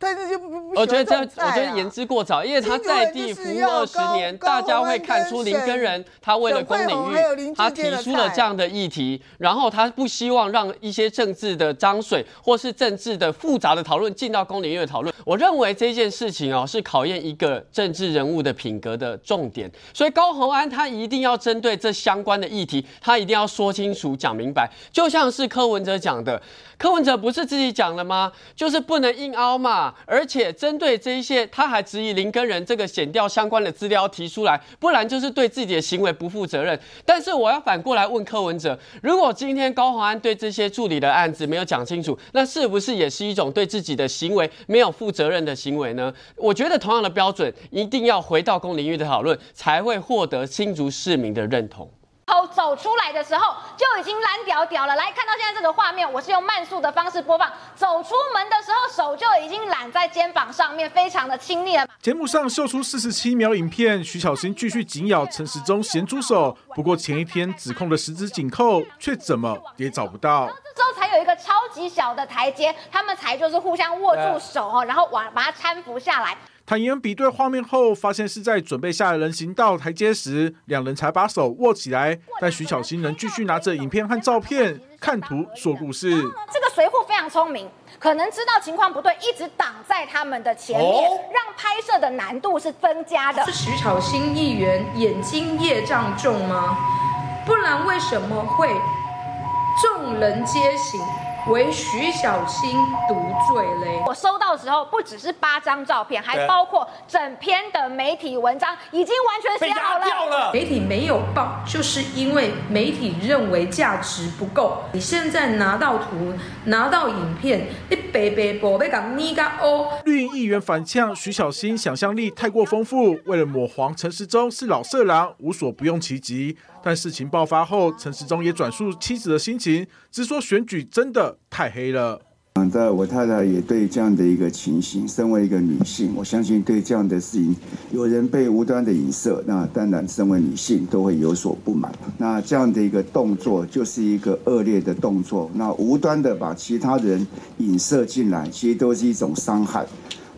但是就不不我觉得这我觉得言之过早，因为他在地服务二十年，大家会看出林根人他为了公领域，他提出了这样的议题，然后他不希望让一些政治的脏水或是政治的复杂的讨论进到公领域的讨论。我认为这件事情哦，是考验一个政治人物的品格的重点，所以高鸿安他一定要。要针对这相关的议题，他一定要说清楚、讲明白。就像是柯文哲讲的，柯文哲不是自己讲了吗？就是不能硬凹嘛。而且针对这一些，他还质疑林根人这个显掉相关的资料提出来，不然就是对自己的行为不负责任。但是我要反过来问柯文哲：如果今天高鸿安对这些助理的案子没有讲清楚，那是不是也是一种对自己的行为没有负责任的行为呢？我觉得同样的标准一定要回到公领域的讨论，才会获得新竹市。民的认同。后走出来的时候就已经蓝屌屌了。来看到现在这个画面，我是用慢速的方式播放。走出门的时候，手就已经揽在肩膀上面，非常的亲昵了。节目上秀出四十七秒影片，徐巧芯继续紧咬陈时中咸猪手。不过前一天指控的十指紧扣，却怎么也找不到。这时候才有一个超级小的台阶，他们才就是互相握住手哦，然后往把它搀扶下来。坦言比对画面后，发现是在准备下人行道台阶时，两人才把手握起来。但徐小新仍继续拿着影片和照片看图说故事。这个随护非常聪明，可能知道情况不对，一直挡在他们的前面，让拍摄的难度是增加的。是徐巧新议员眼睛业障重吗？不然为什么会众人皆醒？为徐小新独罪嘞！我收到的时候，不只是八张照片，还包括整篇的媒体文章，已经完全写好了。媒体没有报，就是因为媒体认为价值不够。你现在拿到图，拿到影片，你白白宝贝讲你个哦。绿营议员反呛徐小新想象力太过丰富，为了抹黄陈时中是老色狼，无所不用其极。但事情爆发后，陈时中也转述妻子的心情，只说选举真的太黑了。嗯，在我太太也对这样的一个情形，身为一个女性，我相信对这样的事情，有人被无端的影射，那当然身为女性都会有所不满。那这样的一个动作就是一个恶劣的动作，那无端的把其他人影射进来，其实都是一种伤害。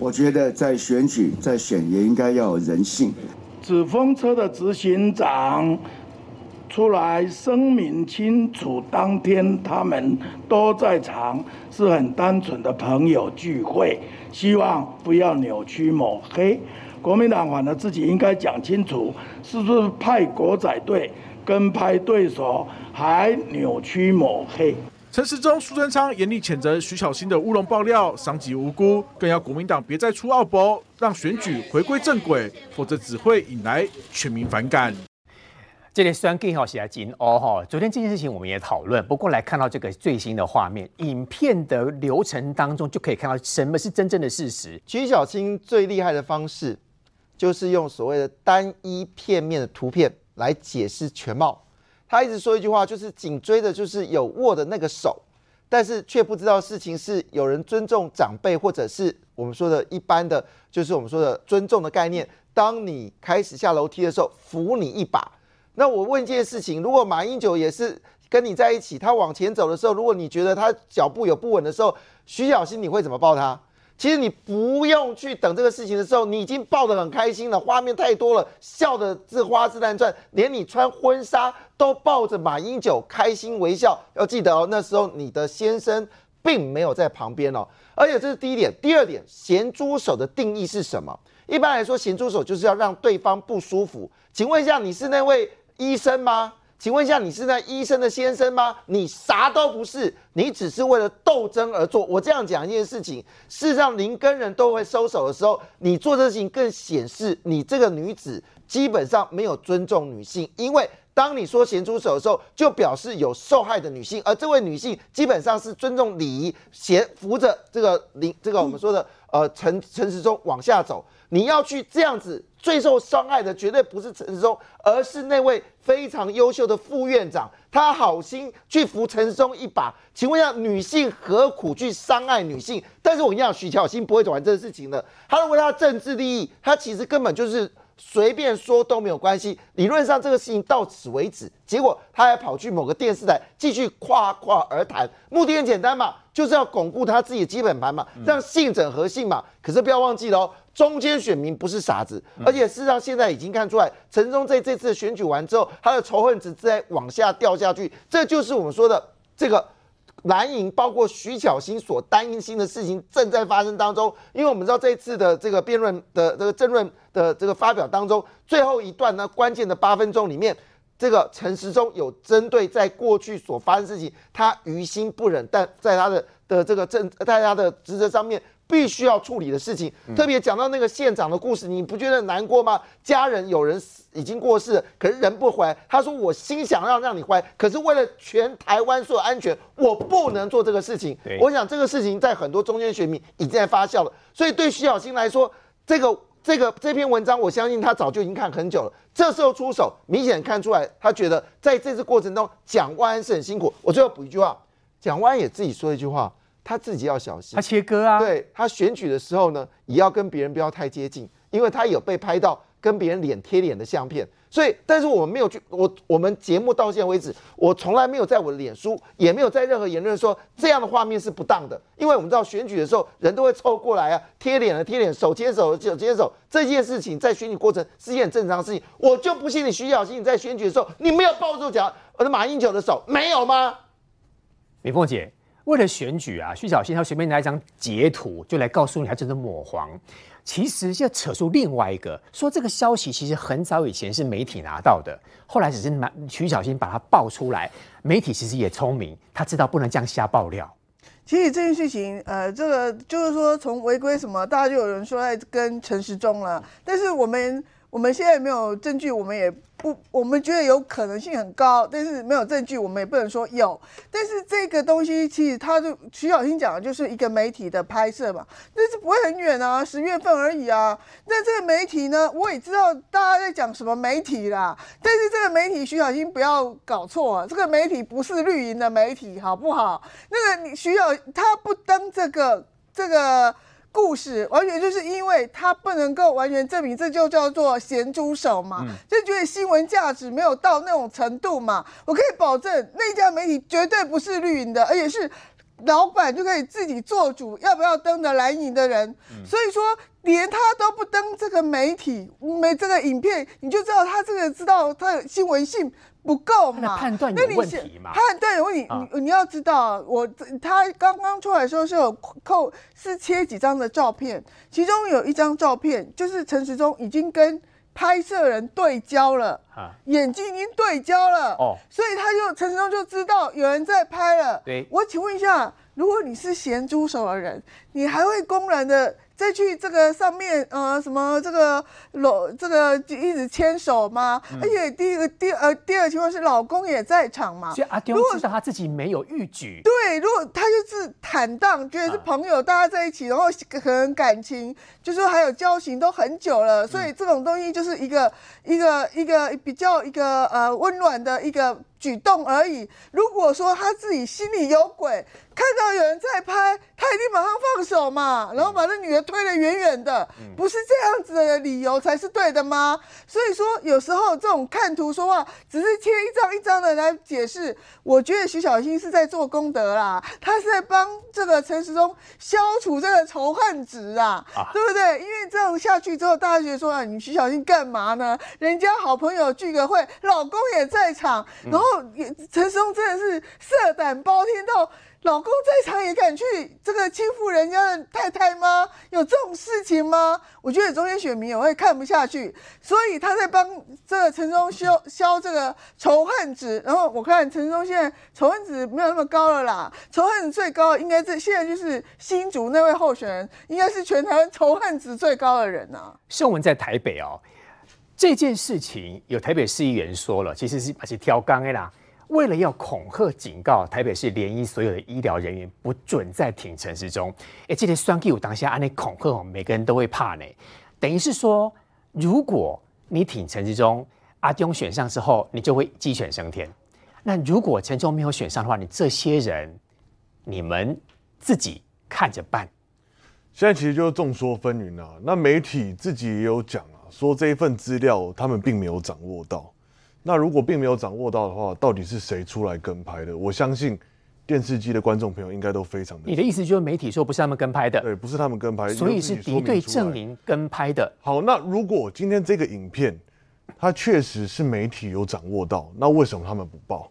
我觉得在选举在选也应该要有人性。纸风车的执行长。出来声明清楚，当天他们都在场，是很单纯的朋友聚会，希望不要扭曲抹黑。国民党反而自己应该讲清楚，是不是派国仔队跟派对手还扭曲抹黑？陈时中、苏贞昌严厉谴责徐小新的乌龙爆料，伤及无辜，更要国民党别再出奥博，让选举回归正轨，否则只会引来全民反感。这里虽然更好写金哦哈，昨天这件事情我们也讨论，不过来看到这个最新的画面，影片的流程当中就可以看到什么是真正的事实。徐小青最厉害的方式，就是用所谓的单一片面的图片来解释全貌。他一直说一句话，就是紧追的就是有握的那个手，但是却不知道事情是有人尊重长辈，或者是我们说的一般的，就是我们说的尊重的概念。当你开始下楼梯的时候，扶你一把。那我问一件事情：如果马英九也是跟你在一起，他往前走的时候，如果你觉得他脚步有不稳的时候，徐小新你会怎么抱他？其实你不用去等这个事情的时候，你已经抱得很开心了，画面太多了，笑的这花枝乱转，连你穿婚纱都抱着马英九开心微笑。要记得哦，那时候你的先生并没有在旁边哦。而且这是第一点，第二点，咸猪手的定义是什么？一般来说，咸猪手就是要让对方不舒服。请问一下，你是那位？医生吗？请问一下，你是那医生的先生吗？你啥都不是，你只是为了斗争而做。我这样讲一件事情，事实上，林跟人都会收手的时候，你做这事情更显示你这个女子基本上没有尊重女性。因为当你说咸猪手的时候，就表示有受害的女性，而这位女性基本上是尊重礼仪，咸扶着这个林这个我们说的呃陈陈时中往下走。你要去这样子，最受伤害的绝对不是陈时中，而是那位非常优秀的副院长，他好心去扶陈时中一把。请问一下，女性何苦去伤害女性？但是我跟你讲，徐巧芯不会玩这个事情的。他为他政治利益，他其实根本就是随便说都没有关系。理论上这个事情到此为止，结果他还跑去某个电视台继续夸夸而谈，目的很简单嘛，就是要巩固他自己的基本盘嘛，让信整合信嘛。可是不要忘记了哦。中间选民不是傻子，而且事实上现在已经看出来，陈忠在这次选举完之后，他的仇恨值在往下掉下去，这就是我们说的这个蓝营，包括徐巧芯所担心的事情正在发生当中。因为我们知道这次的这个辩论的这个争论的这个发表当中，最后一段呢关键的八分钟里面，这个陈时中有针对在过去所发生事情，他于心不忍，但在他的的这个政在他的职责上面。必须要处理的事情，特别讲到那个县长的故事，你不觉得难过吗？家人有人已经过世，可是人不回来。他说：“我心想要让你回来，可是为了全台湾所有安全，我不能做这个事情。”我想这个事情在很多中间选民已经在发酵了。所以对徐小新来说，这个这个这篇文章，我相信他早就已经看很久了。这时候出手，明显看出来，他觉得在这次过程中，蒋万安是很辛苦。我最后补一句话，蒋万安也自己说一句话。他自己要小心，他切割啊。对他选举的时候呢，也要跟别人不要太接近，因为他有被拍到跟别人脸贴脸的相片。所以，但是我们没有去，我我们节目到现在为止，我从来没有在我的脸书，也没有在任何言论说这样的画面是不当的。因为我们知道选举的时候，人都会凑过来啊，贴脸的贴脸，手牵手手牵手，这件事情在选举过程是一件很正常的事情。我就不信你徐小新你在选举的时候，你没有抱住脚我的马英九的手，没有吗？李凤姐。为了选举啊，徐小新他随便拿一张截图就来告诉你他真的抹黄，其实要扯出另外一个说这个消息其实很早以前是媒体拿到的，后来只是马徐小新把它爆出来，媒体其实也聪明，他知道不能这样瞎爆料。其实这件事情，呃，这个就是说从违规什么，大家就有人说在跟陈时中了，但是我们我们现在没有证据，我们也。不，我们觉得有可能性很高，但是没有证据，我们也不能说有。但是这个东西其实，他就徐小新讲的就是一个媒体的拍摄嘛，但是不会很远啊，十月份而已啊。那这个媒体呢，我也知道大家在讲什么媒体啦，但是这个媒体徐小新不要搞错，啊，这个媒体不是绿营的媒体，好不好？那个你徐小他不登这个这个。故事完全就是因为他不能够完全证明，这就叫做咸猪手嘛，就觉得新闻价值没有到那种程度嘛。我可以保证，那家媒体绝对不是绿营的，而且是老板就可以自己做主，要不要登的蓝营的人。所以说，连他都不登这个媒体没这个影片，你就知道他这个知道他的新闻性。不够嘛？判断有问题嘛？判断有问题，你你要知道，我他刚刚出来的时候是有扣是切几张的照片，其中有一张照片就是陈时中已经跟拍摄人对焦了，眼睛已经对焦了，哦，所以他就陈时中就知道有人在拍了。对，我请问一下，如果你是咸猪手的人，你还会公然的？再去这个上面，呃，什么这个搂这个一直牵手吗？而且第一个第呃第二情况是老公也在场嘛。所以阿丢知道他自己没有预举。对，如果他就是坦荡，觉得是朋友，大家在一起，然后可能感情就说还有交情都很久了，所以这种东西就是一个一个一个比较一个呃温暖的一个。举动而已。如果说他自己心里有鬼，看到有人在拍，他一定马上放手嘛，然后把那女的推得远远的，不是这样子的理由才是对的吗？所以说，有时候这种看图说话，只是切一张一张的来解释，我觉得徐小新是在做功德啦，他是在帮这个陈时中消除这个仇恨值啊，对不对？因为这样下去之后，大家觉得说啊，你徐小新干嘛呢？人家好朋友聚个会，老公也在场，然后。陈松真的是色胆包天到老公在场也敢去这个欺负人家的太太吗？有这种事情吗？我觉得中间选民也会看不下去，所以他在帮这个陈松消消这个仇恨值。然后我看陈松现在仇恨值没有那么高了啦，仇恨值最高应该这现在就是新竹那位候选人，应该是全台湾仇恨值最高的人呐。盛文在台北哦。这件事情有台北市议员说了，其实是而且挑纲的啦，为了要恐吓警告台北市联医所有的医疗人员不准再挺陈之中。哎，这些双 Q 当下按那恐吓哦，每个人都会怕呢。等于是说，如果你挺陈之中，阿中选上之后，你就会鸡犬升天。那如果陈中没有选上的话，你这些人，你们自己看着办。现在其实就是众说纷纭啊。那媒体自己也有讲啊。说这一份资料他们并没有掌握到，那如果并没有掌握到的话，到底是谁出来跟拍的？我相信电视机的观众朋友应该都非常的。你的意思就是媒体说不是他们跟拍的？对，不是他们跟拍，所以是敌对阵营跟拍的。好，那如果今天这个影片它确实是媒体有掌握到，那为什么他们不报？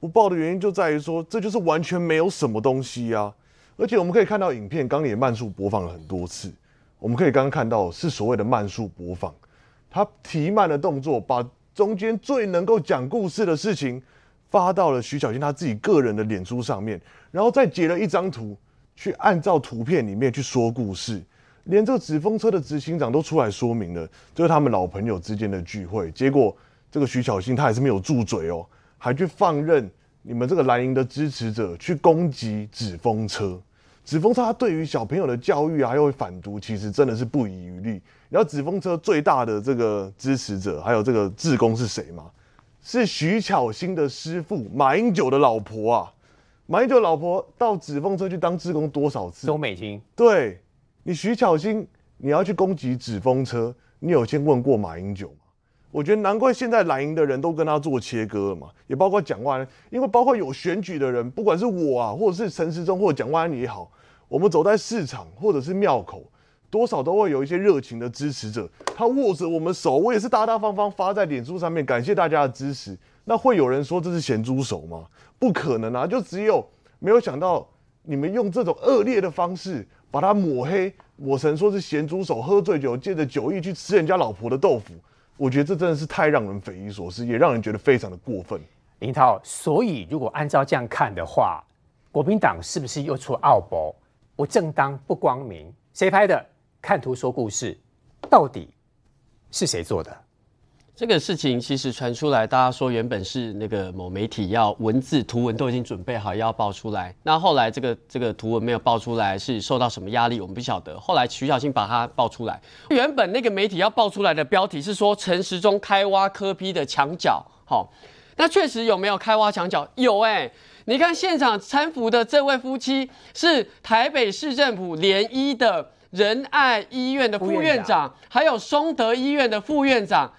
不报的原因就在于说，这就是完全没有什么东西啊！而且我们可以看到影片刚也慢速播放了很多次。我们可以刚刚看到是所谓的慢速播放，他提慢的动作，把中间最能够讲故事的事情发到了徐小新他自己个人的脸书上面，然后再截了一张图，去按照图片里面去说故事，连这个纸风车的执行长都出来说明了，就是他们老朋友之间的聚会。结果这个徐小新他还是没有住嘴哦，还去放任你们这个蓝营的支持者去攻击纸风车。纸风车它对于小朋友的教育啊，又会反毒，其实真的是不遗余力。然后纸风车最大的这个支持者，还有这个志工是谁吗？是徐巧芯的师傅马英九的老婆啊。马英九老婆到纸风车去当志工多少次？周美金。对，你徐巧芯，你要去攻击纸风车，你有先问过马英九吗？我觉得难怪现在蓝营的人都跟他做切割了嘛，也包括蒋万安，因为包括有选举的人，不管是我啊，或者是陈时中或者蒋万安也好，我们走在市场或者是庙口，多少都会有一些热情的支持者，他握着我们手，我也是大大方方发在脸书上面，感谢大家的支持。那会有人说这是咸猪手吗？不可能啊，就只有没有想到你们用这种恶劣的方式把他抹黑，抹成说是咸猪手，喝醉酒借着酒意去吃人家老婆的豆腐。我觉得这真的是太让人匪夷所思，也让人觉得非常的过分。林涛，所以如果按照这样看的话，国民党是不是又出奥博？不正当不光明？谁拍的？看图说故事，到底是谁做的？这个事情其实传出来，大家说原本是那个某媒体要文字图文都已经准备好要爆出来，那后来这个这个图文没有爆出来，是受到什么压力？我们不晓得。后来徐小新把它爆出来，原本那个媒体要爆出来的标题是说陈时中开挖科批的墙角，好，那确实有没有开挖墙角？有哎，你看现场搀扶的这位夫妻是台北市政府联医的仁爱医院的副院长，还有松德医院的副院长。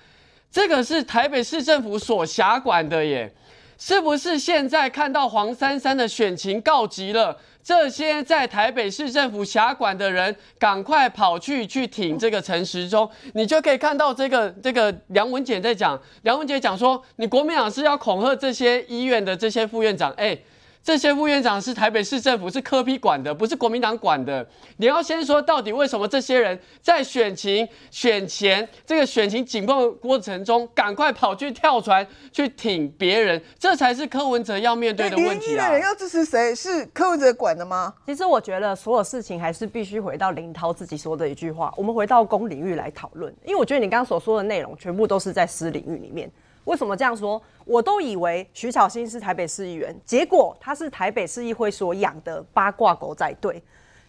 这个是台北市政府所辖管的耶，是不是？现在看到黄珊珊的选情告急了，这些在台北市政府辖管的人赶快跑去去挺这个陈时中，你就可以看到这个这个梁文简在讲，梁文杰讲说，你国民党是要恐吓这些医院的这些副院长，哎。这些副院长是台北市政府是科批管的，不是国民党管的。你要先说到底为什么这些人在选情选前这个选情紧绷过程中，赶快跑去跳船去挺别人，这才是柯文哲要面对的问题啊！的人要支持谁？是柯文哲管的吗？其实我觉得所有事情还是必须回到林涛自己说的一句话：我们回到公领域来讨论。因为我觉得你刚刚所说的内容全部都是在私领域里面。为什么这样说？我都以为徐巧芯是台北市议员，结果他是台北市议会所养的八卦狗仔队。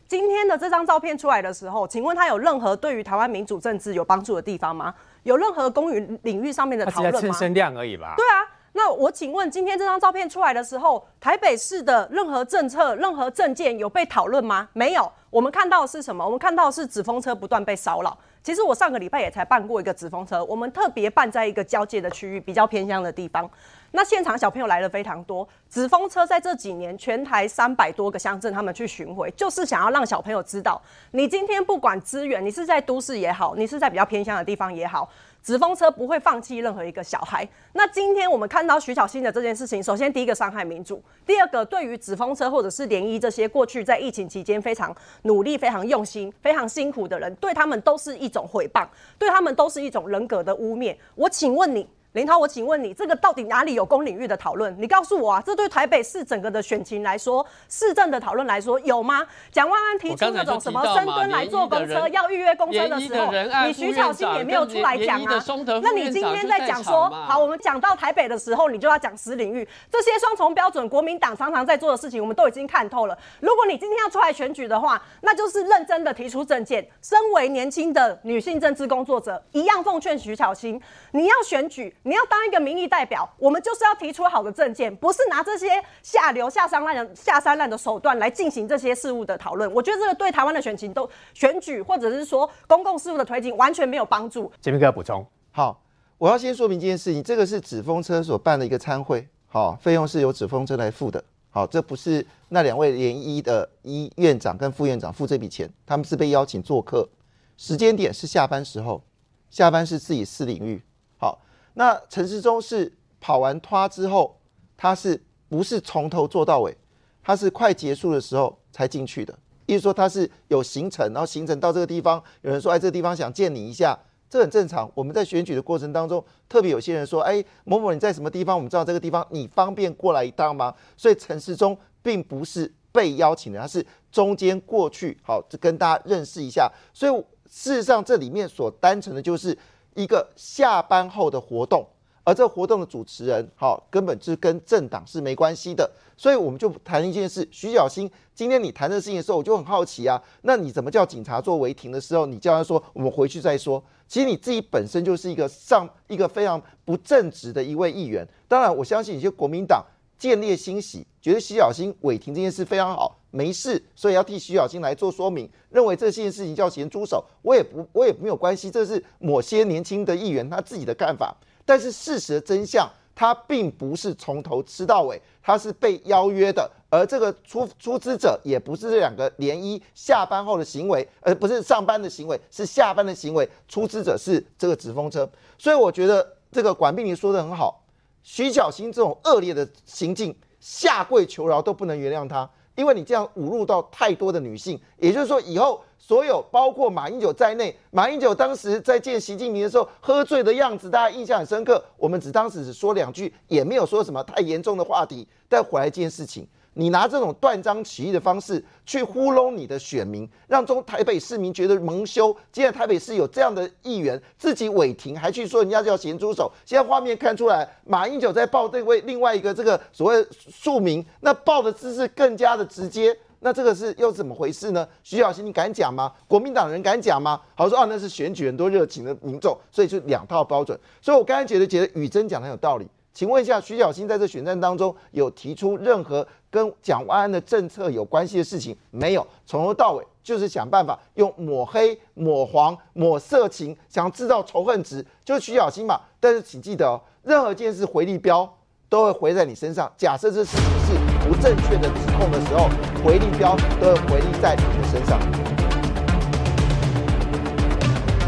今天的这张照片出来的时候，请问他有任何对于台湾民主政治有帮助的地方吗？有任何公允领域上面的讨论吗？蹭声量而已吧。对啊，那我请问，今天这张照片出来的时候，台北市的任何政策、任何政见有被讨论吗？没有。我们看到的是什么？我们看到的是纸风车不断被骚扰。其实我上个礼拜也才办过一个纸风车，我们特别办在一个交界的区域，比较偏乡的地方。那现场小朋友来了非常多，纸风车在这几年全台三百多个乡镇，他们去巡回，就是想要让小朋友知道，你今天不管资源，你是在都市也好，你是在比较偏乡的地方也好。直风车不会放弃任何一个小孩。那今天我们看到徐小新的这件事情，首先第一个伤害民主，第二个对于直风车或者是联谊这些过去在疫情期间非常努力、非常用心、非常辛苦的人，对他们都是一种毁谤，对他们都是一种人格的污蔑。我请问你。林涛，我请问你，这个到底哪里有公领域的讨论？你告诉我啊，这对台北市整个的选情来说，市政的讨论来说有吗？蒋万安提出那种什么深蹲来坐公车，要预约公车的时候，你徐巧芯也没有出来讲啊。那你今天在讲说，好，我们讲到台北的时候，你就要讲私领域这些双重标准，国民党常常在做的事情，我们都已经看透了。如果你今天要出来选举的话，那就是认真的提出政见。身为年轻的女性政治工作者，一样奉劝徐巧芯，你要选举。你要当一个民意代表，我们就是要提出好的政见，不是拿这些下流下三滥的下三滥的手段来进行这些事务的讨论。我觉得这个对台湾的选情都选举或者是说公共事务的推进完全没有帮助。杰明哥补充，好，我要先说明这件事情，这个是纸风车所办的一个参会，好，费用是由纸风车来付的，好，这不是那两位联医的医院长跟副院长付这笔钱，他们是被邀请做客，时间点是下班时候，下班是自己私领域。那陈时中是跑完拖之后，他是不是从头做到尾？他是快结束的时候才进去的。意思说他是有行程，然后行程到这个地方，有人说哎，这个地方想见你一下，这很正常。我们在选举的过程当中，特别有些人说哎，某某你在什么地方？我们知道这个地方，你方便过来一趟吗？所以陈时中并不是被邀请的，他是中间过去，好，跟大家认识一下。所以事实上这里面所单纯的就是。一个下班后的活动，而这活动的主持人，好，根本是跟政党是没关系的，所以我们就谈一件事。徐小新，今天你谈这事情的时候，我就很好奇啊，那你怎么叫警察做违停的时候，你叫他说我们回去再说？其实你自己本身就是一个上一个非常不正直的一位议员。当然，我相信一些国民党。建立欣喜，觉得徐小新违停这件事非常好，没事，所以要替徐小新来做说明，认为这件事情叫咸猪手，我也不，我也没有关系，这是某些年轻的议员他自己的看法。但是事实的真相，他并不是从头吃到尾，他是被邀约的，而这个出出资者也不是这两个联谊下班后的行为，而不是上班的行为，是下班的行为，出资者是这个纸风车。所以我觉得这个管碧玲说的很好。徐小新这种恶劣的行径，下跪求饶都不能原谅他，因为你这样侮辱到太多的女性。也就是说，以后所有包括马英九在内，马英九当时在见习近平的时候喝醉的样子，大家印象很深刻。我们只当时只说两句，也没有说什么太严重的话题。但回来一件事情，你拿这种断章取义的方式去糊弄你的选民，让中台北市民觉得蒙羞。既然台北市有这样的议员自己违停，还去说人家叫咸猪手。现在画面看出来，马英九在报这位另外一个这个所谓庶民，那报的姿势更加的直接。那这个是又怎么回事呢？徐小新，你敢讲吗？国民党人敢讲吗？好说啊，那是选举很多热情的民众，所以就两套标准。所以我刚才觉得觉得宇珍讲的很有道理。请问一下，徐小新在这选战当中有提出任何跟蒋万安的政策有关系的事情没有？从头到尾就是想办法用抹黑、抹黄、抹色情，想制造仇恨值，就是徐小新嘛。但是请记得哦，任何一件事回力标都会回在你身上。假设这事情是不正确的指控的时候，回力标都会回力在你的身上。